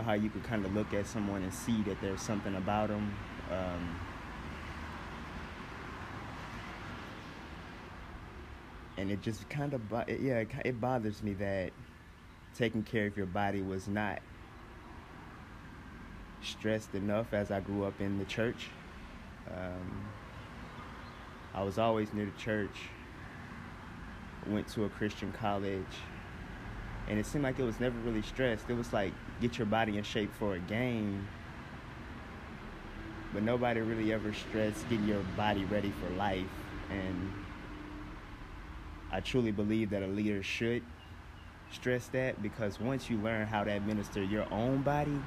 know how you could kind of look at someone and see that there's something about them. Um, and it just kind of, bo- yeah, it, it bothers me that taking care of your body was not stressed enough as I grew up in the church. Um, I was always near the church, went to a Christian college, and it seemed like it was never really stressed. It was like get your body in shape for a game, but nobody really ever stressed getting your body ready for life. And I truly believe that a leader should stress that because once you learn how to administer your own body,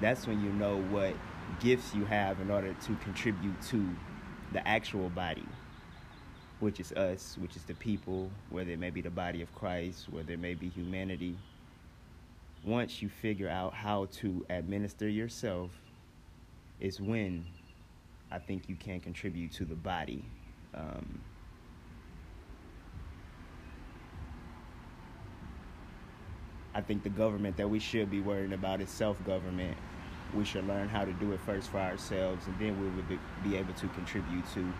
that's when you know what gifts you have in order to contribute to the actual body, which is us, which is the people, whether it may be the body of Christ, whether it may be humanity. Once you figure out how to administer yourself, is when I think you can contribute to the body. Um, I think the government that we should be worrying about is self government. We should learn how to do it first for ourselves, and then we would be- be able to contribute to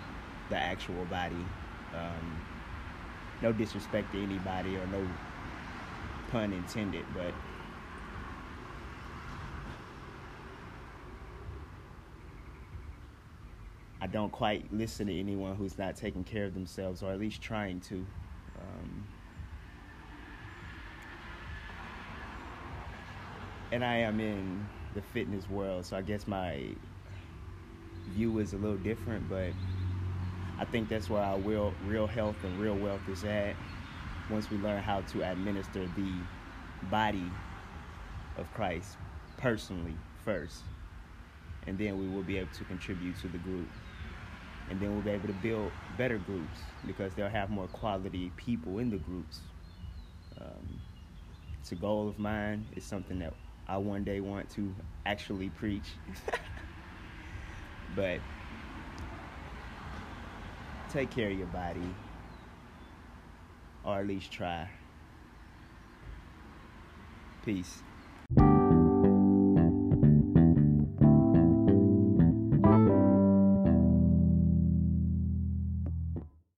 the actual body. Um, no disrespect to anybody, or no pun intended, but I don't quite listen to anyone who's not taking care of themselves, or at least trying to. Um, and I am in the fitness world, so I guess my view is a little different, but I think that's where our real, real health and real wealth is at. Once we learn how to administer the body of Christ personally first, and then we will be able to contribute to the group. And then we'll be able to build better groups because they'll have more quality people in the groups. Um, it's a goal of mine. It's something that I one day want to actually preach. but take care of your body, or at least try. Peace.